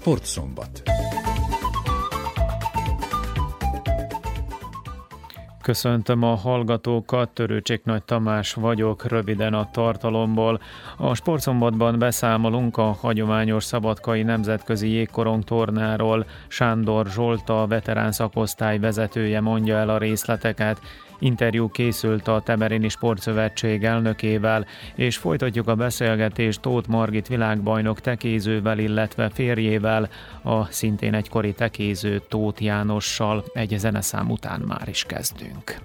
Sportszombat. Köszöntöm a hallgatókat, Törőcsik Nagy Tamás vagyok, röviden a tartalomból. A sportszombatban beszámolunk a hagyományos szabadkai nemzetközi jégkorong tornáról. Sándor Zsolta, veterán szakosztály vezetője mondja el a részleteket. Interjú készült a Temerini Sportszövetség elnökével, és folytatjuk a beszélgetést Tóth Margit világbajnok tekézővel, illetve férjével, a szintén egykori tekéző Tóth Jánossal. Egy zeneszám után már is kezdünk.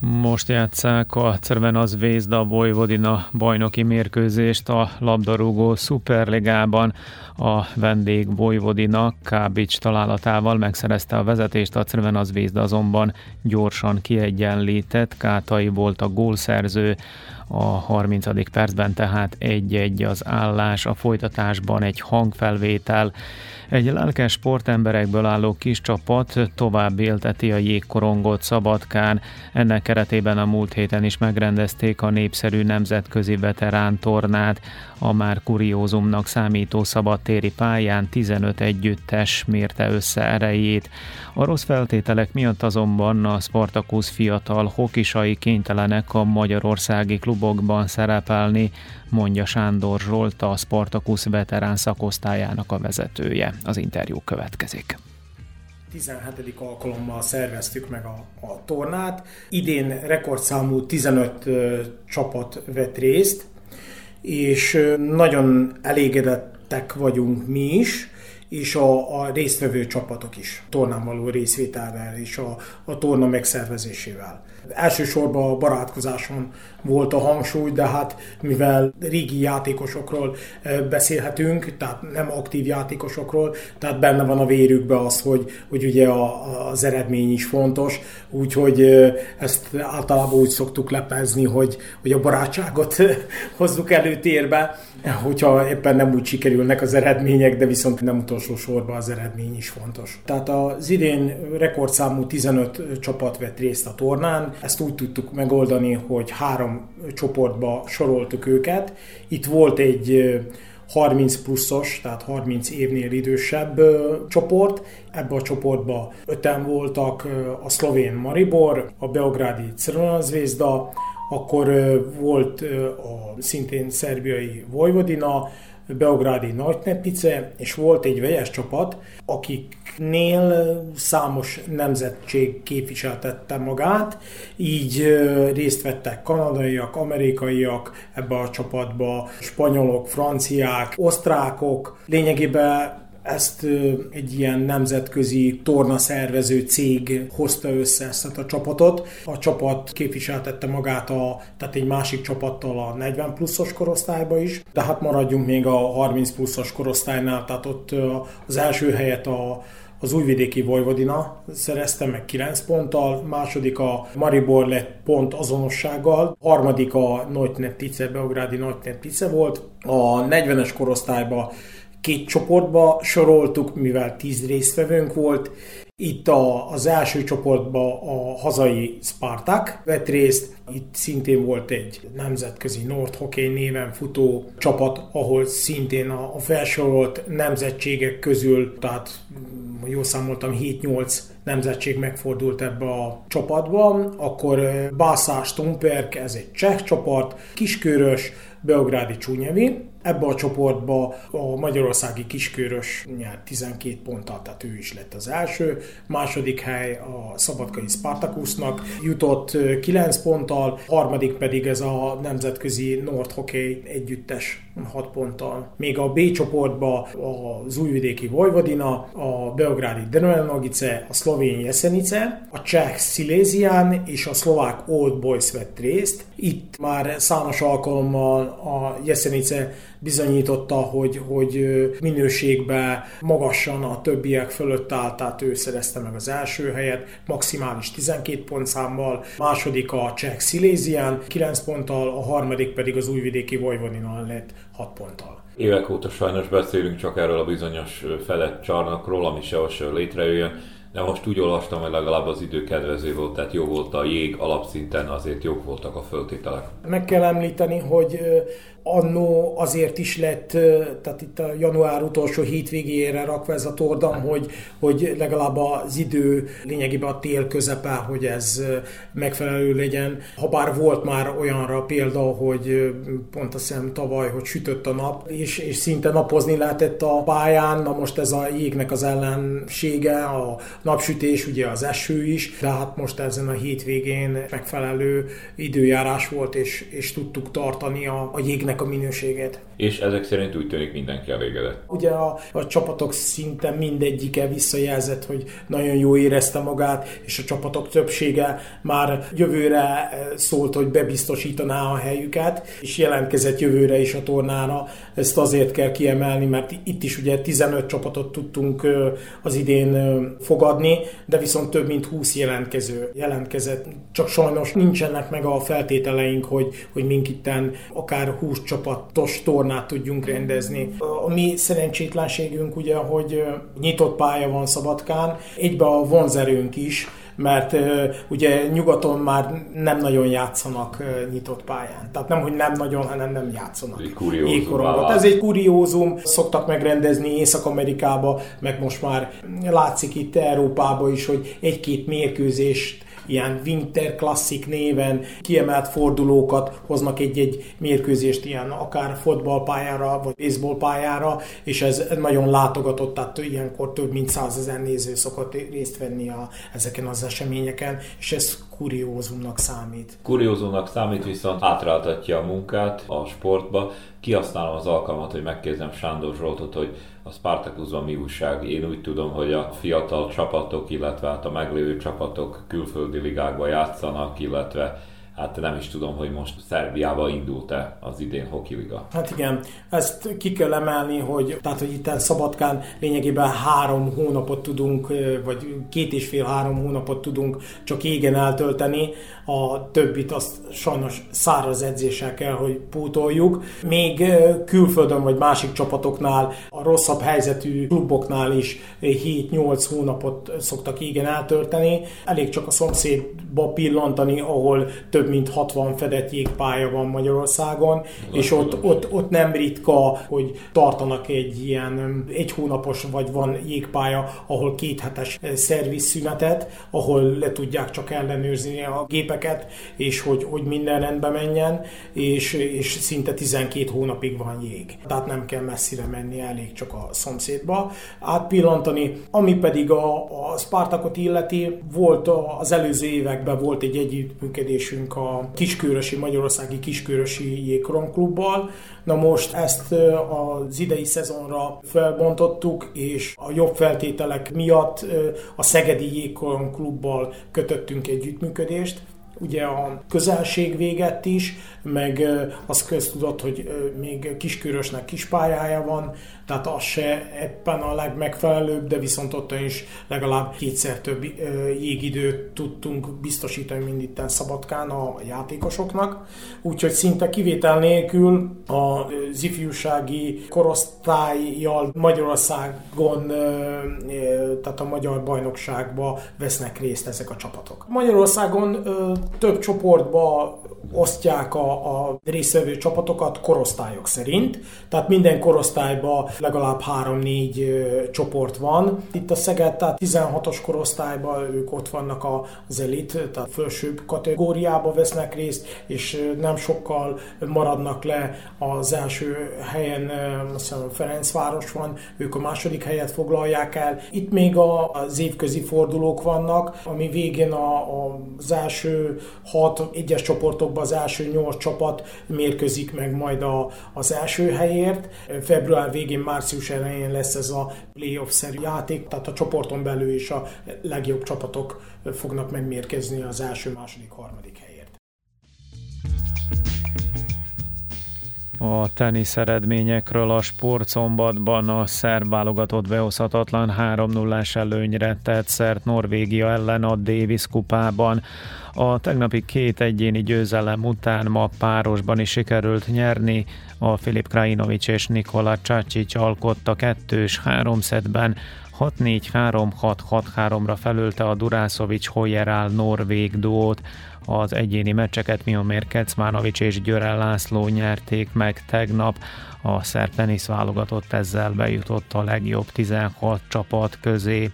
Most játszák a Cervenaz Vézda Vojvodina bajnoki mérkőzést a labdarúgó szuperligában. A vendég Vojvodina Kábics találatával megszerezte a vezetést, a Cervenaz Vézda azonban gyorsan kiegyenlített. Kátai volt a gólszerző, a 30. percben tehát egy-egy az állás, a folytatásban egy hangfelvétel, egy lelkes sportemberekből álló kis csapat tovább élteti a jégkorongot Szabadkán. Ennek keretében a múlt héten is megrendezték a népszerű nemzetközi veterán tornát. A már kuriózumnak számító szabadtéri pályán 15 együttes mérte össze erejét. A rossz feltételek miatt azonban a Spartacus fiatal hokisai kénytelenek a magyarországi klubokban szerepelni, mondja Sándor Zsolt, a Spartacus veterán szakosztályának a vezetője. Az interjú következik. 17. alkalommal szerveztük meg a, a tornát. Idén rekordszámú 15 ö, csapat vett részt, és ö, nagyon elégedettek vagyunk mi is, és a, a résztvevő csapatok is, tornán való részvételvel és a, a torna megszervezésével. Elsősorban a barátkozáson volt a hangsúly, de hát mivel régi játékosokról beszélhetünk, tehát nem aktív játékosokról, tehát benne van a vérükbe az, hogy, hogy ugye a, az eredmény is fontos, úgyhogy ezt általában úgy szoktuk lepezni, hogy, hogy a barátságot hozzuk előtérbe, hogyha éppen nem úgy sikerülnek az eredmények, de viszont nem utolsó sorban az eredmény is fontos. Tehát az idén rekordszámú 15 csapat vett részt a tornán, ezt úgy tudtuk megoldani, hogy három csoportba soroltuk őket. Itt volt egy 30 pluszos, tehát 30 évnél idősebb csoport. Ebbe a csoportba öten voltak a szlovén Maribor, a beográdi Crvena Zvezda, akkor volt a szintén szerbiai Vojvodina, Beográdi Nagynepice, és volt egy vegyes csapat, akiknél számos nemzetség képviseltette magát, így részt vettek kanadaiak, amerikaiak ebbe a csapatba, spanyolok, franciák, osztrákok, lényegében ezt egy ilyen nemzetközi tornaszervező cég hozta össze ezt a csapatot. A csapat képviseltette magát a, tehát egy másik csapattal a 40 pluszos korosztályba is, de hát maradjunk még a 30 pluszos korosztálynál, tehát ott az első helyet a az újvidéki Vojvodina szerezte meg 9 ponttal, második a Maribor lett pont azonossággal, harmadik a Neutnet Tice, Beográdi Neutnet Tice volt, a 40-es korosztályba két csoportba soroltuk, mivel tíz résztvevőnk volt. Itt a, az első csoportba a hazai Spartak vett részt, itt szintén volt egy nemzetközi Nord Hockey néven futó csapat, ahol szintén a, a felsorolt nemzetségek közül, tehát jól számoltam, 7-8 nemzetség megfordult ebbe a csapatba, akkor Bászás Stumperk, ez egy cseh csapat, Kiskörös, Beográdi Csúnyevi, Ebbe a csoportba a magyarországi kiskörös nyert 12 ponttal, tehát ő is lett az első. Második hely a szabadkai Spartakusnak jutott 9 ponttal, harmadik pedig ez a nemzetközi Nord Hockey együttes 6 ponttal. Még a B csoportba az újvidéki Vojvodina, a beográdi Denolenogice, a szlovén Jesenice, a cseh Silézián és a szlovák Old Boys vett részt. Itt már számos alkalommal a Jesenice bizonyította, hogy, hogy minőségben magasan a többiek fölött állt, tehát ő szerezte meg az első helyet, maximális 12 pontszámmal, második a Cseh Silézián 9 ponttal, a harmadik pedig az újvidéki Vojvodina lett 6 ponttal. Évek óta sajnos beszélünk csak erről a bizonyos felett csarnokról, ami sehol létrejöjjön de most úgy olvastam, hogy legalább az idő kedvező volt, tehát jó volt a jég alapszinten, azért jók voltak a föltételek. Meg kell említeni, hogy annó azért is lett, tehát itt a január utolsó hétvégére rakva ez a tordam, hogy, hogy legalább az idő lényegében a tél közepe, hogy ez megfelelő legyen. Habár volt már olyanra példa, hogy pont azt hiszem tavaly, hogy sütött a nap, és, és szinte napozni lehetett a pályán, na most ez a jégnek az ellensége, a napsütés, ugye az eső is, de hát most ezen a hétvégén megfelelő időjárás volt, és, és tudtuk tartani a, a jégnek a minőségét. És ezek szerint úgy tűnik mindenki elégedett. Ugye a, a csapatok szinte mindegyike visszajelzett, hogy nagyon jó érezte magát, és a csapatok többsége már jövőre eh, szólt, hogy bebiztosítaná a helyüket, és jelentkezett jövőre is a tornára. Ezt azért kell kiemelni, mert itt is ugye 15 csapatot tudtunk eh, az idén eh, fogadni, de viszont több mint 20 jelentkező jelentkezett. Csak sajnos nincsenek meg a feltételeink, hogy, hogy mink itten akár 20 csapatos tornát tudjunk rendezni. A mi szerencsétlenségünk ugye, hogy nyitott pálya van Szabadkán, egybe a vonzerőnk is, mert ugye nyugaton már nem nagyon játszanak nyitott pályán. Tehát nem, hogy nem nagyon, hanem nem játszanak. Egy Ez egy kuriózum, szoktak megrendezni Észak-Amerikába, meg most már látszik itt Európába is, hogy egy-két mérkőzést ilyen Winter Classic néven kiemelt fordulókat hoznak egy-egy mérkőzést ilyen akár fotballpályára, vagy baseballpályára, és ez nagyon látogatott, tehát ilyenkor több mint százezer néző szokott részt venni a, ezeken az eseményeken, és ez kuriózumnak számít. Kuriózumnak számít, viszont átráltatja a munkát a sportba. Kihasználom az alkalmat, hogy megkérdezem Sándor Zsoltot, hogy a Spartacusban mi újság. Én úgy tudom, hogy a fiatal csapatok, illetve hát a meglévő csapatok külföldi ligákba játszanak, illetve hát nem is tudom, hogy most Szerbiába indult-e az idén hokiliga. Hát igen, ezt ki kell emelni, hogy, tehát, hogy itt Szabadkán lényegében három hónapot tudunk, vagy két és fél három hónapot tudunk csak égen eltölteni, a többit azt sajnos száraz edzéssel kell, hogy pótoljuk. Még külföldön vagy másik csapatoknál, a rosszabb helyzetű kluboknál is 7-8 hónapot szoktak égen eltölteni. Elég csak a szomszédba pillantani, ahol több mint 60 fedett jégpálya van Magyarországon, Na, és ott, ott, ott nem ritka, hogy tartanak egy ilyen egy hónapos, vagy van jégpálya, ahol két hetes szervizszünetet, ahol le tudják csak ellenőrizni a gépeket, és hogy, hogy minden rendbe menjen, és, és szinte 12 hónapig van jég. Tehát nem kell messzire menni, elég csak a szomszédba átpillantani. Ami pedig a, a Spartakot illeti, volt az előző években volt egy együttműködésünk a Kiskörösi, Magyarországi Kiskörösi Jégkoron klubbal. Na most ezt az idei szezonra felbontottuk, és a jobb feltételek miatt a Szegedi Jégkoron klubbal kötöttünk együttműködést, ugye a közelség véget is, meg az köztudott, hogy még kiskörösnek kispályája van, tehát az se ebben a legmegfelelőbb, de viszont ott is legalább kétszer több jégidőt tudtunk biztosítani, mint itt Szabadkán a játékosoknak. Úgyhogy szinte kivétel nélkül az ifjúsági korosztályjal Magyarországon, tehát a magyar bajnokságba vesznek részt ezek a csapatok. Magyarországon több csoportba osztják a, a részvevő csapatokat korosztályok szerint, tehát minden korosztályban legalább 3-4 csoport van. Itt a Szeged, tehát 16-os korosztályban ők ott vannak az elit, tehát felsőbb kategóriába vesznek részt, és nem sokkal maradnak le az első helyen, azt Ferencváros van, ők a második helyet foglalják el. Itt még az évközi fordulók vannak, ami végén a, a, az első hat egyes csoportokban az első nyolc csapat mérközik meg majd a, az első helyért. Február végén, március elején lesz ez a playoff-szerű játék, tehát a csoporton belül is a legjobb csapatok fognak megmérkezni az első, második, harmadik A tenisz eredményekről a sportszombatban a szerb válogatott behozhatatlan 3 0 előnyre tett szert Norvégia ellen a Davis kupában. A tegnapi két egyéni győzelem után ma párosban is sikerült nyerni. A Filip Krajinovics és Nikola Csácsics alkotta kettős háromszedben 6-4-3-6-6-3-ra felülte a Durászovics Hoyerál norvég duót. Az egyéni meccseket Miomir Kecmánovics és Györel László nyerték meg tegnap. A szerb tenisz válogatott ezzel bejutott a legjobb 16 csapat közé.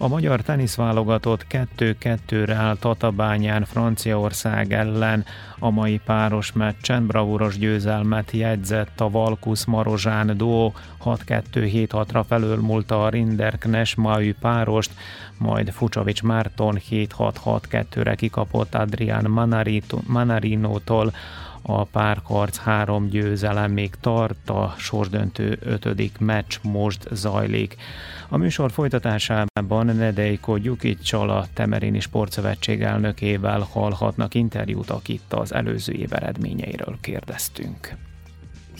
A magyar teniszválogatott 2-2-re áll Tatabányán Franciaország ellen. A mai páros meccsen bravúros győzelmet jegyzett a Valkusz Marozsán duó, 6-2-7-6-ra felülmúlta a Rinderknes Maű párost, majd Fucsovics Márton 7-6-6-2-re kikapott Adrián Manarino-tól a párharc három győzelem még tart, a sorsdöntő ötödik meccs most zajlik. A műsor folytatásában Nedejko Gyukicsal a Temerini Sportszövetség elnökével hallhatnak interjút, akit az előző év eredményeiről kérdeztünk.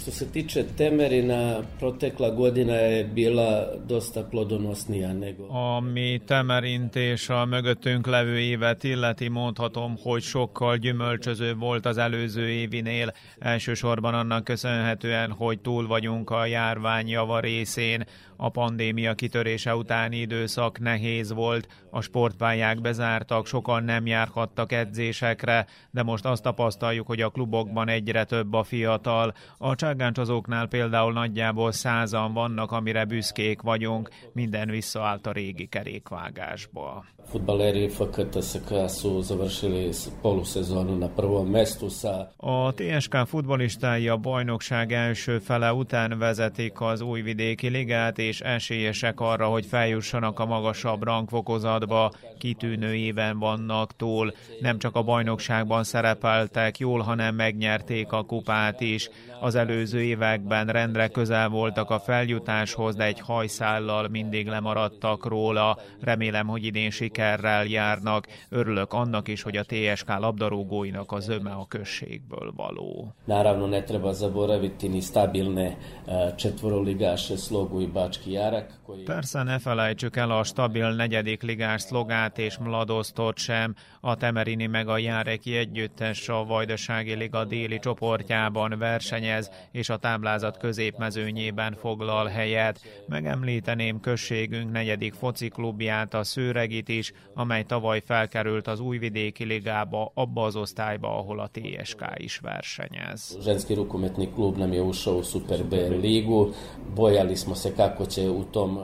Što se tiče Temerina, protekla godina je bila dosta plodonosnija nego... Ami Temerint és a mögöttünk levő évet illeti, mondhatom, hogy sokkal gyümölcsözőbb volt az előző évinél, elsősorban annak köszönhetően, hogy túl vagyunk a járvány java részén, a pandémia kitörése utáni időszak nehéz volt, a sportpályák bezártak, sokan nem járhattak edzésekre, de most azt tapasztaljuk, hogy a klubokban egyre több a fiatal. A cságáncsozóknál például nagyjából százan vannak, amire büszkék vagyunk, minden visszaállt a régi kerékvágásba. Futbaleri FKT SK su završili polusezonu na prvom mestu sa... A TSK futbolistái a bajnokság első fele után vezetik az újvidéki ligát, és esélyesek arra, hogy feljussanak a magasabb rangfokozatba, kitűnő éven vannak túl, nem csak a bajnokságban szerepeltek jól, hanem megnyerték a kupát is. Az előző években rendre közel voltak a feljutáshoz, de egy hajszállal mindig lemaradtak róla. Remélem, hogy idén sikerrel járnak. Örülök annak is, hogy a TSK labdarúgóinak az öme a községből való. Naravno ne treba zaboraviti ni stabilne eh, četvoroligase Slogu i Bački Jarak. Persze ne felejtsük el a stabil negyedik ligás szlogát és Mladosztot sem. A Temerini meg a Járeki együttes a Vajdasági Liga déli csoportjában versenyez, és a táblázat középmezőnyében foglal helyet. Megemlíteném községünk negyedik fociklubját, a Szőregit is, amely tavaly felkerült az Újvidéki Ligába, abba az osztályba, ahol a TSK is versenyez. Ženski rukometni klub nem je ušao u Super B ligu. Bojali smo se kako će u tom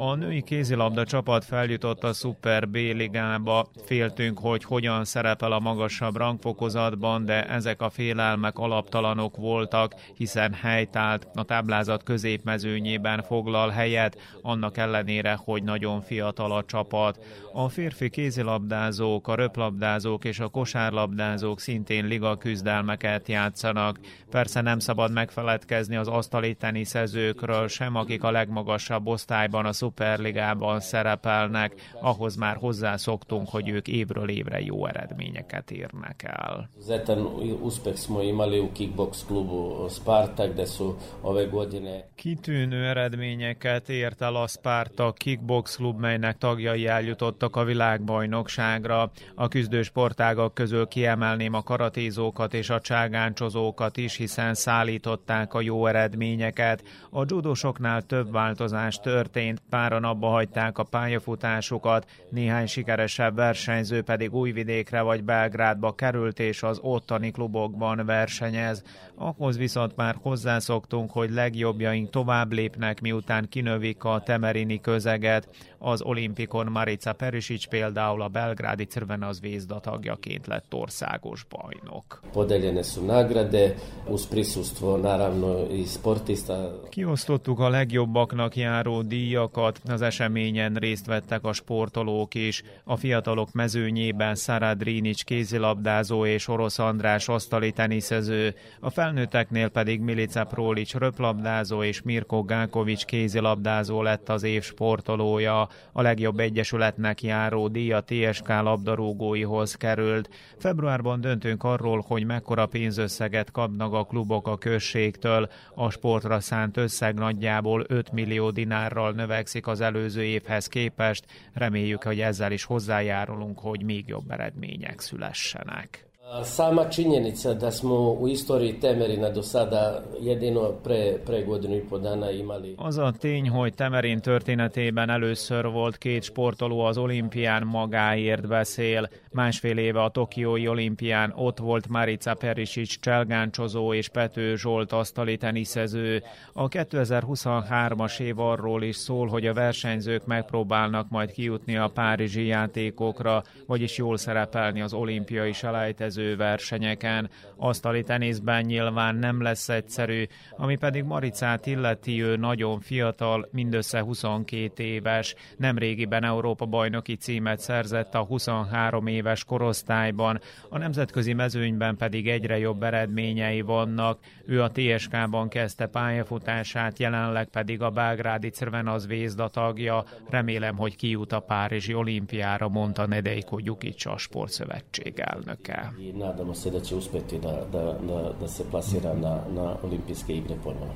a női kézilabda csapat feljutott a Super B ligába. Féltünk, hogy hogyan szerepel a magasabb rangfokozatban, de ezek a félelmek alaptalanok voltak, hiszen helytált, a táblázat középmezőnyében foglal helyet, annak ellenére, hogy nagyon fiatal a csapat. A férfi kézilabdázók, a röplabdázók és a kosárlabdázók szintén liga küzdelmeket játszanak. Persze nem szabad megfeledkezni az asztali teniszezőkről sem, akik a legmagasabb osztályban a szuperligában szerepelnek, ahhoz már hozzászoktunk, hogy ők évről évre jó eredményeket érnek el. Zetan uspeh smo imali u kickbox klubu Spartak, de su ove godine... Kitűnő eredményeket ért el a Sparta kickbox klub, melynek tagjai eljutottak a világbajnokságra. A küzdő sportágak közül kiemelném a karatézókat és a cságáncsozókat is, hiszen szállították a jó eredményeket. A judosoknál több változás történt, páran abba hagyták a pályafutásukat, néhány sikeresebb versenyző pedig Újvidékre vagy Belgrádba került és az ottani klubokban versenyez. Ahhoz viszont már hozzászoktunk, hogy legjobbjaink tovább lépnek, miután kinövik a temerini közeget. Az olimpikon Marica Perisic például a belgrádi Crvena Zvezda tagjaként lett országos bajnok. Podeljene su nagrade, uz prisustvo naravno i sportista. Kiosztottuk a legjobbaknak járó díjakat, az eseményen részt vettek a sportolók is. A fiatalok mezőnyében Szara Drinic kézilabdázó és Orosz András asztali teniszező, a felnőtteknél pedig Milica Prolic röplabdázó és Mirko Gákovics kézilabdázó lett az év sportolója. A legjobb egyesületnek járó díj a TSK labdarúgóihoz került. Februárban döntünk arról, hogy mekkora pénzösszeget kapnak a klubok a községtől. A sportra szánt összeg nagyjából 5 millió dinárral növekszik az előző évhez képest. Reméljük, hogy ezzel is hozzájárulunk, hogy még jobb eredmények szülessenek. Sama činjenica da smo u istoriji Temerina do sada jedino pre, pre godinu i po dana imali. Az a tény, hogy Temerin történetében először volt két sportoló az olimpián magáért beszél. Másfél éve a Tokiói olimpián ott volt Marica Perisic cselgáncsozó és Pető Zsolt asztali teniszező. A 2023-as év arról is szól, hogy a versenyzők megpróbálnak majd kijutni a párizsi játékokra, vagyis jól szerepelni az olimpiai selejtező versenyeken. Asztali teniszben nyilván nem lesz egyszerű, ami pedig Maricát illeti, ő nagyon fiatal, mindössze 22 éves, nemrégiben Európa bajnoki címet szerzett a 23 éves korosztályban, a nemzetközi mezőnyben pedig egyre jobb eredményei vannak. Ő a TSK-ban kezdte pályafutását, jelenleg pedig a Belgrádi Crvena Zvezda tagja. Remélem, hogy kijut a Párizsi olimpiára, mondta Nedejko Gyukic a sportszövetség elnöke nadamo se da će uspeti da, da, da, da se plasira na, na olimpijske igre ponovo.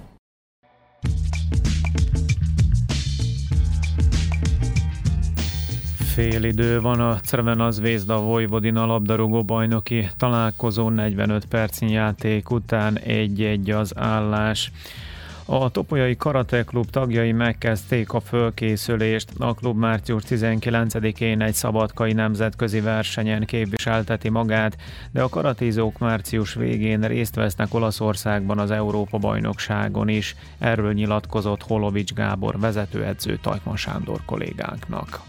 Fél idő van a Crvena Zvezda Vojvodina labdarúgó bajnoki találkozó 45 percnyi játék után 1-1 az állás. A Topolyai Karate Klub tagjai megkezdték a fölkészülést. A klub március 19-én egy szabadkai nemzetközi versenyen képviselteti magát, de a karatézók március végén részt vesznek Olaszországban az Európa-bajnokságon is. Erről nyilatkozott Holovics Gábor vezetőedző Tajkman Sándor kollégánknak.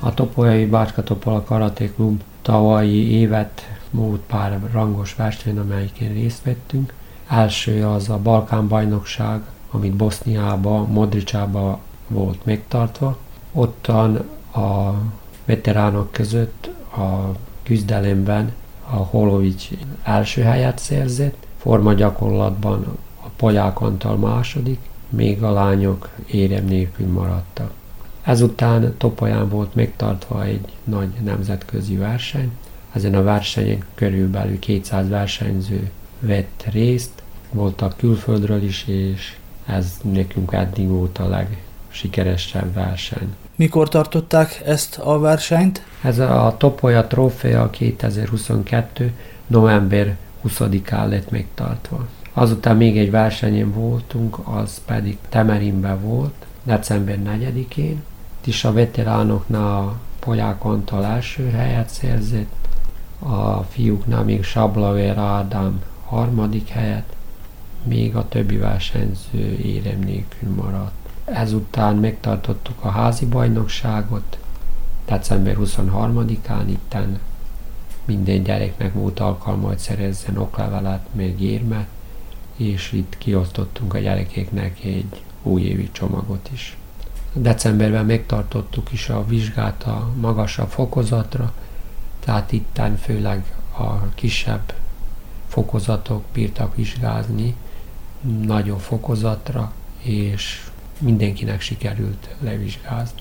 A Topolyai Bácska Topola Karate Klub tavalyi évet múlt pár rangos versenyen, amelyiken részt vettünk. Első az a Balkán bajnokság, amit Boszniába, Modricsába volt megtartva. Ottan a veteránok között a küzdelemben a Holovics első helyet szerzett, forma gyakorlatban a Polyák Antal második, még a lányok érem nélkül maradtak. Ezután Topolyán volt megtartva egy nagy nemzetközi verseny. Ezen a versenyen körülbelül 200 versenyző vett részt, voltak külföldről is, és ez nekünk eddig volt a legsikeresebb verseny. Mikor tartották ezt a versenyt? Ez a Topolya trófea 2022. november 20-án lett megtartva. Azután még egy versenyen voltunk, az pedig Temerinben volt, december 4-én. is a veteránoknál a Polyák Antal első helyet szerzett, a fiúknál még Sablaver Ádám harmadik helyet, még a többi versenyző érem nélkül maradt. Ezután megtartottuk a házi bajnokságot, december 23-án itten minden gyereknek volt alkalma, hogy szerezzen oklevelet, még érmet, és itt kiosztottunk a gyerekeknek egy újévi csomagot is. Decemberben megtartottuk is a vizsgát a magasabb fokozatra, tehát itten főleg a kisebb fokozatok bírtak vizsgázni, nagyon fokozatra, és mindenkinek sikerült levizsgázni.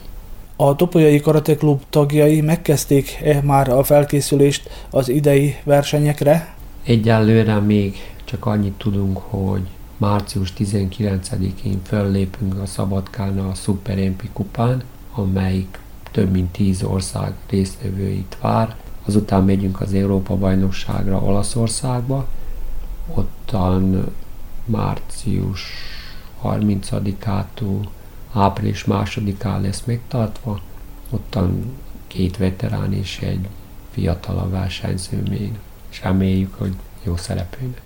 A Topolyai Karate Klub tagjai megkezdték-e már a felkészülést az idei versenyekre? Egyelőre még csak annyit tudunk, hogy március 19-én föllépünk a Szabadkán a Super MP kupán, amelyik több mint 10 ország résztvevőit vár. Azután megyünk az Európa-bajnokságra Olaszországba, ottan március 30-ától április másodikán lesz megtartva. Ottan két veterán és egy fiatalabb versenyző még, és reméljük, hogy jó szerepelnek.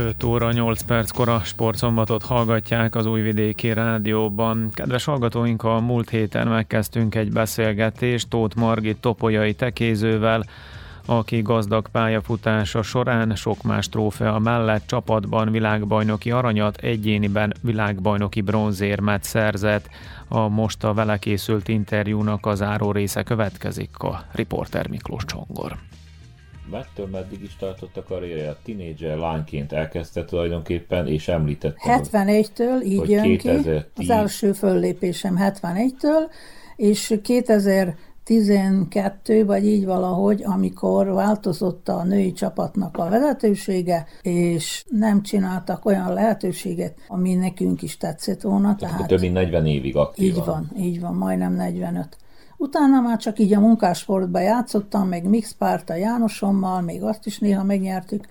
5 óra 8 perckor a sportszombatot hallgatják az Újvidéki Rádióban. Kedves hallgatóink, a múlt héten megkezdtünk egy beszélgetést Tóth Margit topolyai tekézővel, aki gazdag pályafutása során sok más trófea mellett csapatban világbajnoki aranyat, egyéniben világbajnoki bronzérmet szerzett. A most a vele készült interjúnak az áró része következik a riporter Miklós Csongor mettől meddig is tartott a karrierje? Tinédzser lányként elkezdte tulajdonképpen, és említette. 71-től így jön 2010... ki, az első föllépésem 71-től, és 2010 12, vagy így valahogy, amikor változott a női csapatnak a vezetősége, és nem csináltak olyan lehetőséget, ami nekünk is tetszett volna. Tehát, tehát több mint 40 évig aktív. Így van, így van, majdnem 45. Utána már csak így a munkássportban játszottam, meg mixpárt a Jánosommal, még azt is néha megnyertük,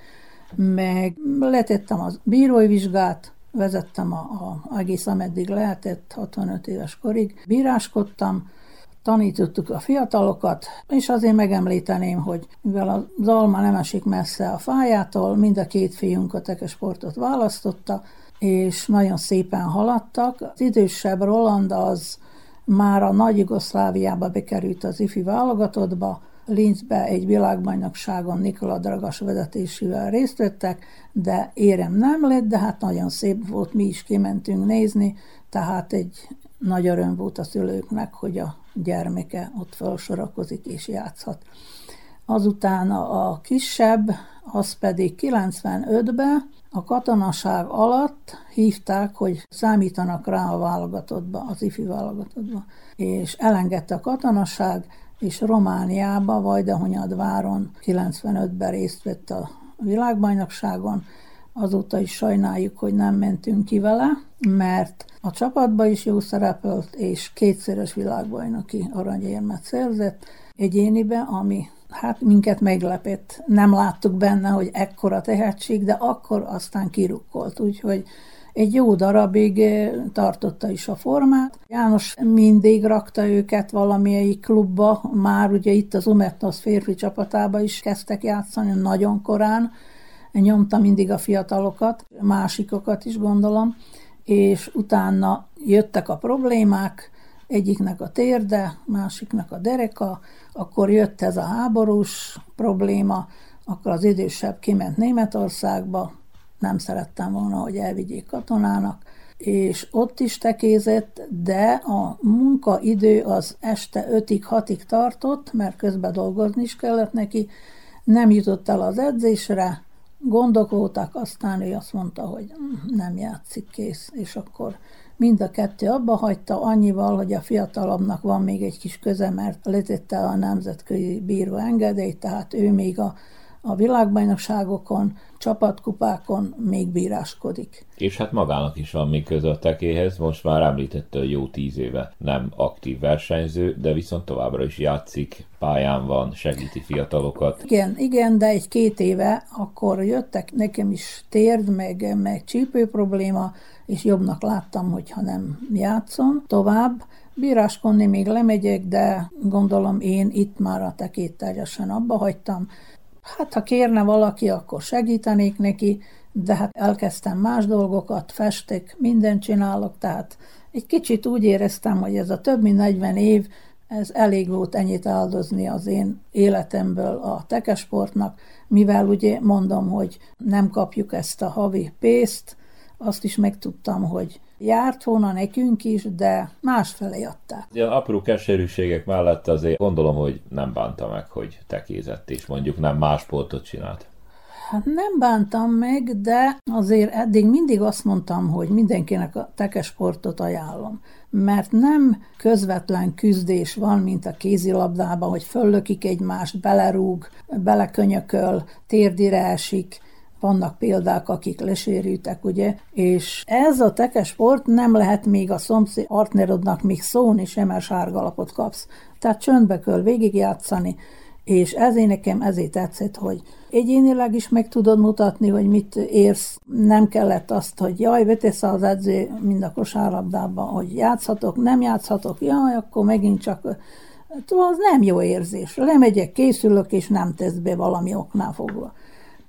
meg letettem a bírói vizsgát, vezettem a, a, egész ameddig lehetett, 65 éves korig, bíráskodtam, tanítottuk a fiatalokat, és azért megemlíteném, hogy mivel az alma nem esik messze a fájától, mind a két fiunk a tekesportot választotta, és nagyon szépen haladtak. Az idősebb Roland az már a Nagy Jugoszláviába bekerült az ifi válogatottba, Linzbe egy világbajnokságon Nikola Dragas vezetésével részt vettek, de érem nem lett, de hát nagyon szép volt, mi is kimentünk nézni, tehát egy nagy öröm volt a szülőknek, hogy a gyermeke ott felsorakozik és játszhat. Azután a kisebb, az pedig 95-ben a katonaság alatt hívták, hogy számítanak rá a válogatottba, az ifi válogatottba, és elengedte a katonaság, és Romániába, Vajdahonyadváron 95-ben részt vett a világbajnokságon, azóta is sajnáljuk, hogy nem mentünk ki vele, mert a csapatba is jó szerepelt, és kétszeres világbajnoki aranyérmet szerzett egyénibe, ami hát minket meglepett. Nem láttuk benne, hogy ekkora tehetség, de akkor aztán kirukkolt, úgyhogy egy jó darabig eh, tartotta is a formát. János mindig rakta őket valamelyik klubba, már ugye itt az Umetnos férfi csapatába is kezdtek játszani nagyon korán, nyomta mindig a fiatalokat, másikokat is gondolom, és utána jöttek a problémák, egyiknek a térde, másiknak a dereka, akkor jött ez a háborús probléma, akkor az idősebb kiment Németországba, nem szerettem volna, hogy elvigyék katonának, és ott is tekézett, de a munkaidő az este 5-ig, 6-ig tartott, mert közben dolgozni is kellett neki, nem jutott el az edzésre, gondok voltak, aztán ő azt mondta, hogy nem játszik kész, és akkor mind a kettő abba hagyta, annyival, hogy a fiatalabbnak van még egy kis köze, mert letette a nemzetközi bíró engedélyt, tehát ő még a a világbajnokságokon, csapatkupákon még bíráskodik. És hát magának is van még köze a tekéhez, most már említette, hogy jó tíz éve nem aktív versenyző, de viszont továbbra is játszik, pályán van, segíti fiatalokat. Igen, igen, de egy-két éve akkor jöttek nekem is térd, meg, meg csípő probléma, és jobbnak láttam, hogyha nem játszom tovább. Bíráskodni még lemegyek, de gondolom én itt már a tekét teljesen abba hagytam, Hát ha kérne valaki, akkor segítenék neki, de hát elkezdtem más dolgokat, festek, mindent csinálok, tehát egy kicsit úgy éreztem, hogy ez a több mint 40 év, ez elég volt ennyit áldozni az én életemből a tekesportnak, mivel ugye mondom, hogy nem kapjuk ezt a havi pénzt, azt is megtudtam, hogy járt volna nekünk is, de másfelé adták. Ilyen apró keserűségek mellett azért gondolom, hogy nem bánta meg, hogy tekézett, és mondjuk nem más sportot csinált. Hát nem bántam meg, de azért eddig mindig azt mondtam, hogy mindenkinek a tekesportot ajánlom. Mert nem közvetlen küzdés van, mint a kézilabdában, hogy föllökik egymást, belerúg, belekönyököl, térdire esik, vannak példák, akik lesérültek, ugye, és ez a tekesport nem lehet még a szomszéd partnerodnak még szólni sem, mert sárgalapot kapsz. Tehát csöndbe kell végigjátszani, és ezért nekem ezért tetszett, hogy egyénileg is meg tudod mutatni, hogy mit érsz. Nem kellett azt, hogy jaj, vetesz az edző mind a kosárlabdában, hogy játszhatok, nem játszhatok, jaj, akkor megint csak az nem jó érzés. Lemegyek, készülök, és nem tesz be valami oknál fogva.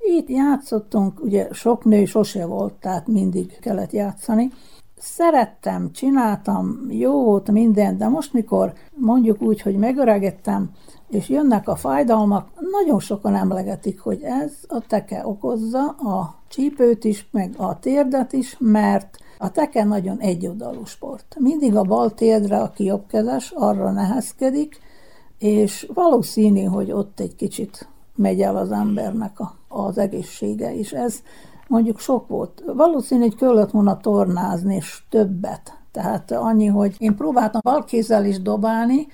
Itt játszottunk, ugye sok nő sose volt, tehát mindig kellett játszani. Szerettem, csináltam, jó volt minden, de most mikor mondjuk úgy, hogy megöregedtem, és jönnek a fájdalmak, nagyon sokan emlegetik, hogy ez a teke okozza a csípőt is, meg a térdet is, mert a teke nagyon egyoldalú sport. Mindig a bal térdre, aki jobbkezes, arra nehezkedik, és valószínű, hogy ott egy kicsit megy el az embernek a, az egészsége, és ez mondjuk sok volt. Valószínű, hogy kellett volna tornázni, és többet. Tehát annyi, hogy én próbáltam balkézzel is dobálni,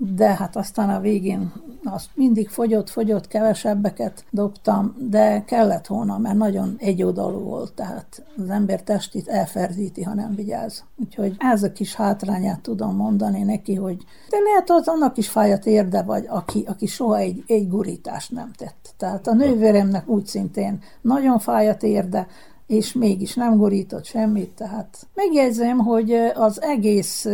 de hát aztán a végén azt mindig fogyott, fogyott, kevesebbeket dobtam, de kellett volna, mert nagyon egyoldalú volt, tehát az ember testét elferdíti, ha nem vigyáz. Úgyhogy ez a kis hátrányát tudom mondani neki, hogy de lehet az annak is fájat érde, vagy aki, aki soha egy, egy gurítást nem tett. Tehát a nővéremnek úgy szintén nagyon fájat érde, és mégis nem gurított semmit, tehát megjegyzem, hogy az egész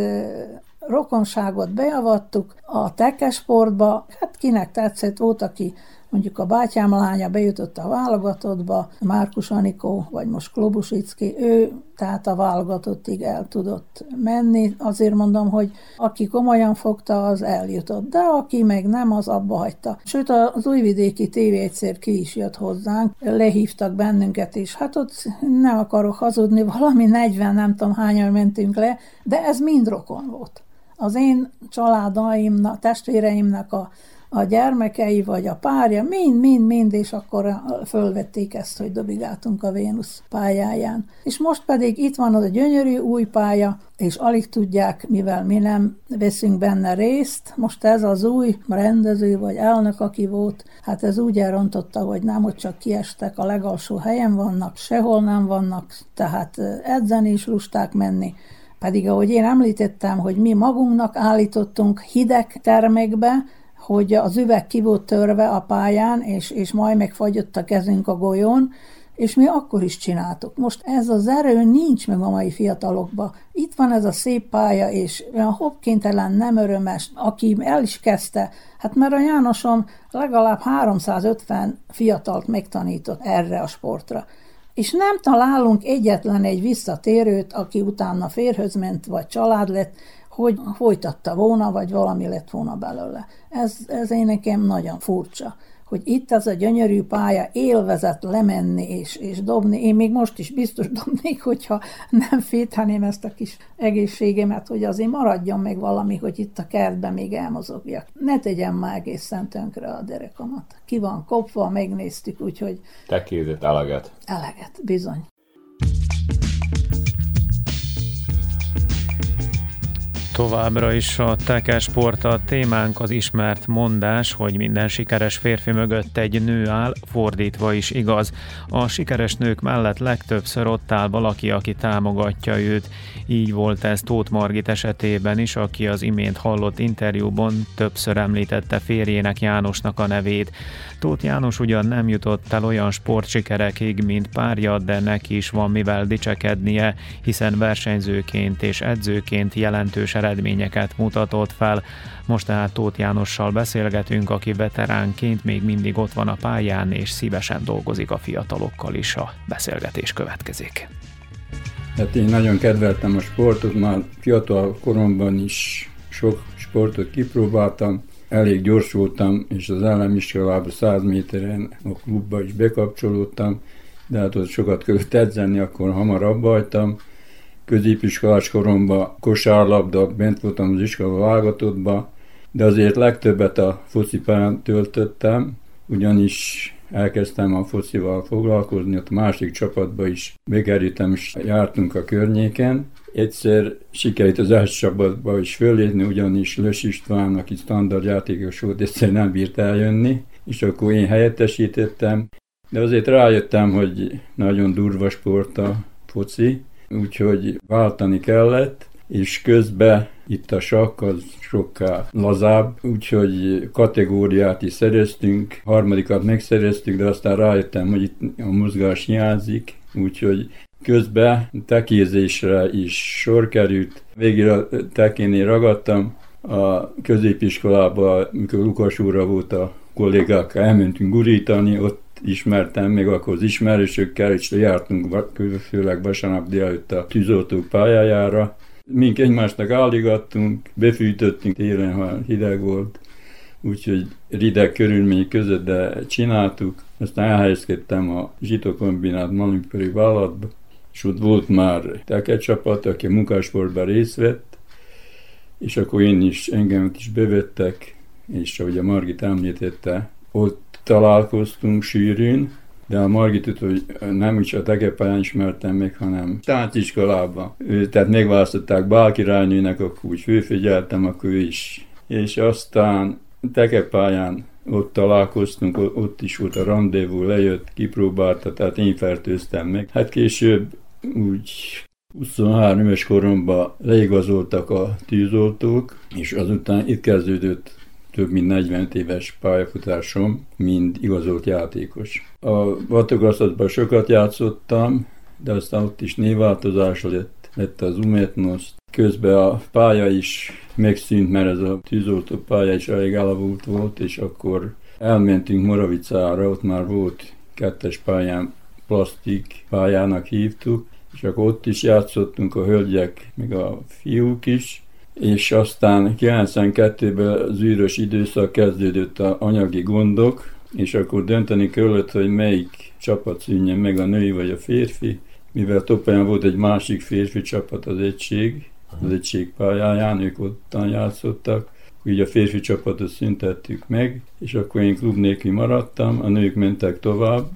rokonságot beavattuk a tekesportba, hát kinek tetszett, volt, aki mondjuk a bátyám lánya bejutott a válogatottba, Márkus Anikó, vagy most Klobusicki, ő tehát a válogatottig el tudott menni. Azért mondom, hogy aki komolyan fogta, az eljutott, de aki meg nem, az abba hagyta. Sőt, az újvidéki tévé egyszer ki is jött hozzánk, lehívtak bennünket, és hát ott nem akarok hazudni, valami 40, nem tudom hányan mentünk le, de ez mind rokon volt. Az én családaimnak, testvéreimnek a a gyermekei, vagy a párja, mind, mind, mind, és akkor fölvették ezt, hogy dobigáltunk a Vénusz pályáján. És most pedig itt van az a gyönyörű új pálya, és alig tudják, mivel mi nem veszünk benne részt. Most ez az új rendező vagy elnök, aki volt, hát ez úgy elrontotta, hogy nem, hogy csak kiestek, a legalsó helyen vannak, sehol nem vannak, tehát edzeni is lusták menni. Pedig ahogy én említettem, hogy mi magunknak állítottunk hideg termekbe, hogy az üveg ki volt törve a pályán, és, és majd megfagyott a kezünk a golyón, és mi akkor is csináltuk. Most ez az erő nincs meg a mai fiatalokban. Itt van ez a szép pálya, és olyan hoppkénytelen, nem örömes, aki el is kezdte, hát mert a Jánosom legalább 350 fiatalt megtanított erre a sportra. És nem találunk egyetlen egy visszatérőt, aki utána férhöz ment, vagy család lett, hogy folytatta volna, vagy valami lett volna belőle. Ez, ez én nekem nagyon furcsa hogy itt az a gyönyörű pálya élvezet lemenni és, és dobni. Én még most is biztos dobnék, hogyha nem fétheném ezt a kis egészségemet, hogy azért maradjon meg valami, hogy itt a kertben még elmozogjak. Ne tegyem már egészen tönkre a derekamat. Ki van kopva, megnéztük, úgyhogy... Te kézett eleget. Eleget, bizony. Továbbra is a sport a témánk az ismert mondás, hogy minden sikeres férfi mögött egy nő áll, fordítva is igaz. A sikeres nők mellett legtöbbször ott áll valaki, aki támogatja őt. Így volt ez Tóth Margit esetében is, aki az imént hallott interjúban többször említette férjének Jánosnak a nevét. Tóth János ugyan nem jutott el olyan sportsikerekig, mint párja, de neki is van mivel dicsekednie, hiszen versenyzőként és edzőként jelentős eredményeket mutatott fel. Most tehát Tóth Jánossal beszélgetünk, aki veteránként még mindig ott van a pályán, és szívesen dolgozik a fiatalokkal is. A beszélgetés következik. Hát én nagyon kedveltem a sportot, már fiatal koromban is sok sportot kipróbáltam, elég gyors voltam, és az államiskolában 100 méteren a klubba is bekapcsolódtam, de hát ott sokat kellett edzeni, akkor hamar abba hagytam. Középiskolás koromban kosárlabda, bent voltam az iskola válogatottba, de azért legtöbbet a focipályán töltöttem, ugyanis elkezdtem a focival foglalkozni, ott másik csapatba is bekerültem, és jártunk a környéken. Egyszer sikerült az első csapatba is fölépni, ugyanis Lös István, aki standard játékos volt, egyszer nem bírt eljönni, és akkor én helyettesítettem. De azért rájöttem, hogy nagyon durva sport a foci, úgyhogy váltani kellett, és közben itt a sakk az sokkal lazább, úgyhogy kategóriát is szereztünk, harmadikat megszereztük, de aztán rájöttem, hogy itt a mozgás hiányzik, úgyhogy közben tekézésre is sor került. Végül a tekénél ragadtam, a középiskolában, mikor Lukas úrra volt a kollégák, elmentünk gurítani, ott ismertem még akkor az ismerősökkel, és jártunk főleg vasárnap délelőtt a tűzoltók pályájára, Mink egymásnak álligattunk, befűtöttünk télen, ha hideg volt, úgyhogy rideg körülmények között, de csináltuk. Aztán elhelyezkedtem a zsitokombinát manipuri vállalatba, és ott volt már teke csapat, aki a munkásportban részt vett, és akkor én is, engem is bevettek, és ahogy a Margit említette, ott találkoztunk sűrűn, de a Margitot, hogy nem is a tegepályán ismertem meg, hanem tánciskolában. Tehát megválasztották Bál királynőnek, akkor úgy főfigyeltem, akkor ő is és aztán tekepályán ott találkoztunk, ott is volt a rendezvú, lejött, kipróbálta, tehát én fertőztem meg. Hát később úgy 23 éves koromban leigazoltak a tűzoltók, és azután itt kezdődött több mint 40 éves pályafutásom, mint igazolt játékos. A Vatogaszatban sokat játszottam, de aztán ott is névváltozás lett, lett az Umetnos. Közben a pálya is megszűnt, mert ez a tűzoltó pálya is elég elavult volt, és akkor elmentünk Moravicára, ott már volt kettes pályán, plastik pályának hívtuk, és akkor ott is játszottunk a hölgyek, meg a fiúk is, és aztán 92-ben zűrös időszak kezdődött a anyagi gondok, és akkor dönteni kellett, hogy melyik csapat szűnjen meg, a női vagy a férfi, mivel Topaján volt egy másik férfi csapat, az egység, az egység pályáján, ők ottan játszottak, így a férfi csapatot szüntettük meg, és akkor én klub nélkül maradtam, a nők mentek tovább,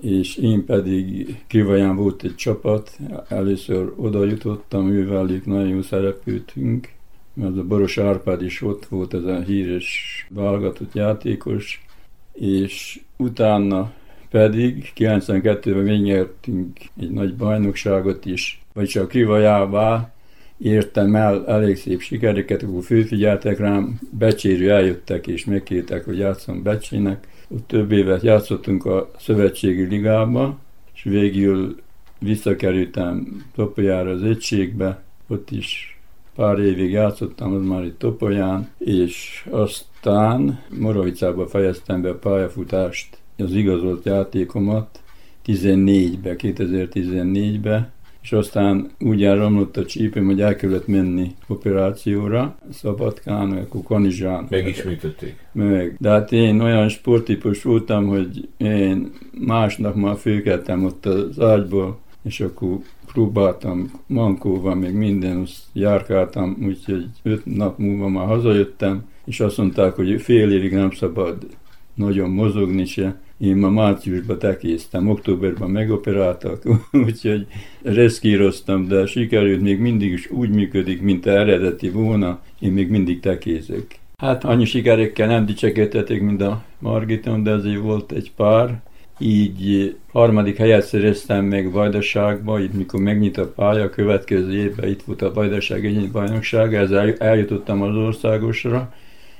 és én pedig Krivaján volt egy csapat, először oda jutottam, ővelük nagyon jó szerepültünk, mert a Boros Árpád is ott volt, ez a híres válogatott játékos, és utána pedig 92-ben megnyertünk egy nagy bajnokságot is, vagy csak Krivajává értem el elég szép sikereket, akkor főfigyeltek rám, becsérő eljöttek és megkértek, hogy játszom Becsének. Ott több évet játszottunk a Szövetségi Ligába, és végül visszakerültem Topolyára az egységbe, ott is pár évig játszottam, az már itt Topolyán, és aztán Moravicába fejeztem be a pályafutást, az igazolt játékomat 14-be, 2014-be, és aztán úgy elromlott a csípem, hogy el kellett menni operációra, Szabadkán, meg akkor Kanizsán. Megismételték. Meg. De hát én olyan sporttípus voltam, hogy én másnap már főkeltem ott az ágyból, és akkor próbáltam mankóval, még minden, járkáltam, úgyhogy öt nap múlva már hazajöttem, és azt mondták, hogy fél évig nem szabad nagyon mozogni se. Én ma márciusban tekéztem, októberben megoperáltak, úgyhogy reszkíroztam, de sikerült, még mindig is úgy működik, mint eredeti volna, én még mindig tekézek. Hát annyi sikerekkel nem dicsekedhetek, mint a Margiton, de azért volt egy pár, így harmadik helyet szereztem meg Vajdaságba, itt mikor megnyit a pálya, a következő évben itt volt a Vajdaság egyéni bajnokság, ezzel eljutottam az országosra,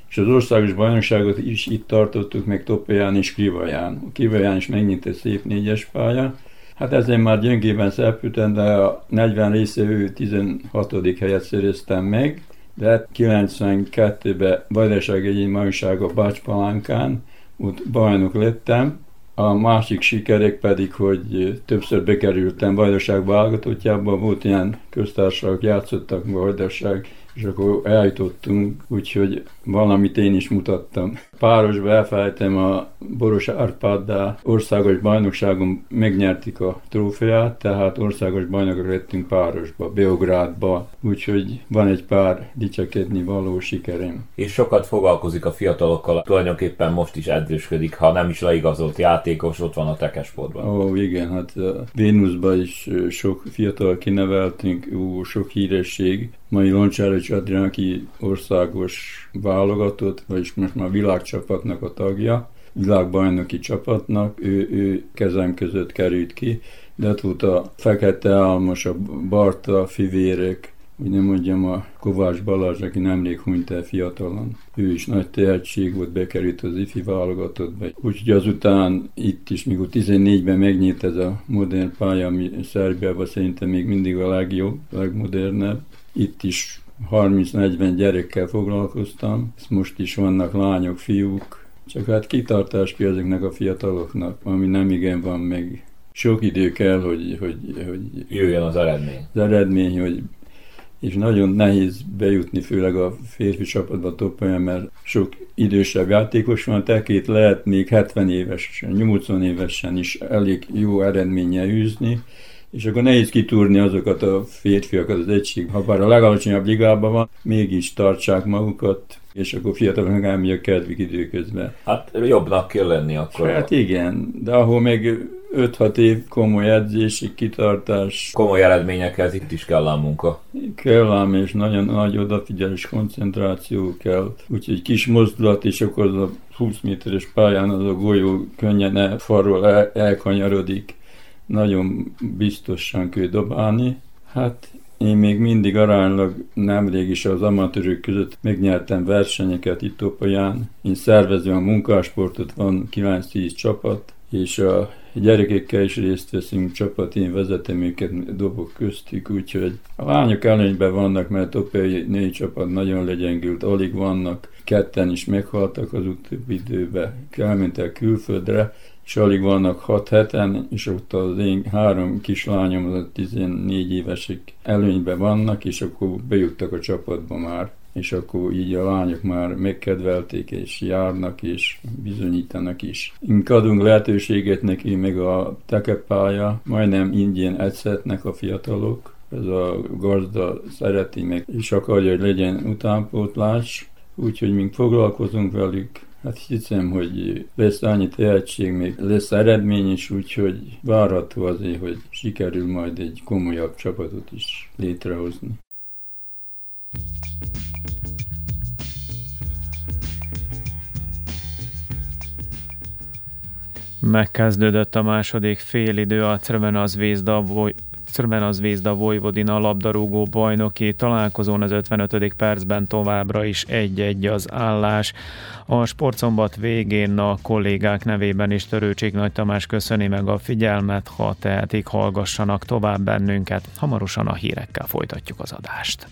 és az országos bajnokságot is itt tartottuk meg Toppaján és Krivaján. Krivaján is megnyit egy szép négyes pálya. Hát ezzel már gyöngében szerepültem, de a 40 részevő 16. helyet szereztem meg, de 92-ben Vajdaság egyéni bajnokság a Bács-Palánkán, ott bajnok lettem, a másik sikerek pedig, hogy többször bekerültem Vajdaság válogatottjába, volt ilyen köztársaság, játszottak Vajdaság és akkor eljutottunk, úgyhogy valamit én is mutattam. Párosba elfelejtem a Boros Árpáddal országos bajnokságon megnyertik a trófeát, tehát országos bajnokok lettünk Párosba, Beográdba, úgyhogy van egy pár dicsekedni való sikerem. És sokat foglalkozik a fiatalokkal, tulajdonképpen most is edzősködik, ha nem is leigazolt játékos, ott van a tekesportban. Ó, igen, hát Vénuszban is sok fiatal kineveltünk, ó, sok híresség, mai Loncsáros Adrián, aki országos válogatott, vagyis most már világcsapatnak a tagja, világbajnoki csapatnak, ő, ő kezem között került ki, de volt a Fekete Álmos, a Barta fivérek, hogy nem mondjam a Kovács Balázs, aki nemrég hunyt el fiatalon. Ő is nagy tehetség volt, bekerült az ifi válogatottba. Úgyhogy azután itt is, mikor 14-ben megnyílt ez a modern pálya, ami Szerbiában szerintem még mindig a legjobb, legmodernebb, itt is 30-40 gyerekkel foglalkoztam, most is vannak lányok, fiúk, csak hát kitartás ki ezeknek a fiataloknak, ami nem igen van meg. Sok idő kell, hogy, hogy, hogy jöjjön az eredmény. Az eredmény, hogy és nagyon nehéz bejutni, főleg a férfi csapatba toppolyan, mert sok idősebb játékos van, tekét lehet még 70 évesen, 80 évesen is elég jó eredménnyel űzni, és akkor nehéz kitúrni azokat a férfiakat az egység. Ha bár a legalacsonyabb ligában van, mégis tartsák magukat, és akkor fiatalok elmegy a kedvük időközben. Hát jobbnak kell lenni akkor. Hát igen, de ahol meg 5-6 év komoly edzési kitartás. Komoly eredményekhez itt is kell a munka. Kell ám, és nagyon nagy odafigyelés, koncentráció kell. Úgyhogy kis mozdulat, és akkor az a 20 méteres pályán az a golyó könnyen el, falról el, elkanyarodik. Nagyon biztosan kell dobálni. Hát én még mindig aránylag nemrég is az amatőrök között megnyertem versenyeket itt Topaján. Én szervezem a munkásportot, van 9-10 csapat, és a gyerekekkel is részt veszünk csapat, én vezetem őket, dobok köztük, úgyhogy a lányok előnyben vannak, mert a női csapat nagyon legyengült, alig vannak, ketten is meghaltak az utóbbi időben, elmentek külföldre, és alig vannak 6 heten, és ott az én három kislányom, az 14 évesek előnyben vannak, és akkor bejuttak a csapatba már. És akkor így a lányok már megkedvelték, és járnak, és bizonyítanak is. Ink adunk lehetőséget neki, meg a tekepálya, majdnem ingyen edzhetnek a fiatalok, ez a gazda szereti meg, és akarja, hogy legyen utánpótlás, úgyhogy mink foglalkozunk velük, Hát hiszem, hogy lesz annyi tehetség, még lesz eredmény is, úgyhogy várható azért, hogy sikerül majd egy komolyabb csapatot is létrehozni. Megkezdődött a második félidő a Crvena Zvezda Crvena Zvezda Vojvodina labdarúgó bajnoki találkozón az 55. percben továbbra is egy-egy az állás. A sportszombat végén a kollégák nevében is Törőcsik Nagy Tamás köszöni meg a figyelmet, ha tehetik, hallgassanak tovább bennünket. Hamarosan a hírekkel folytatjuk az adást.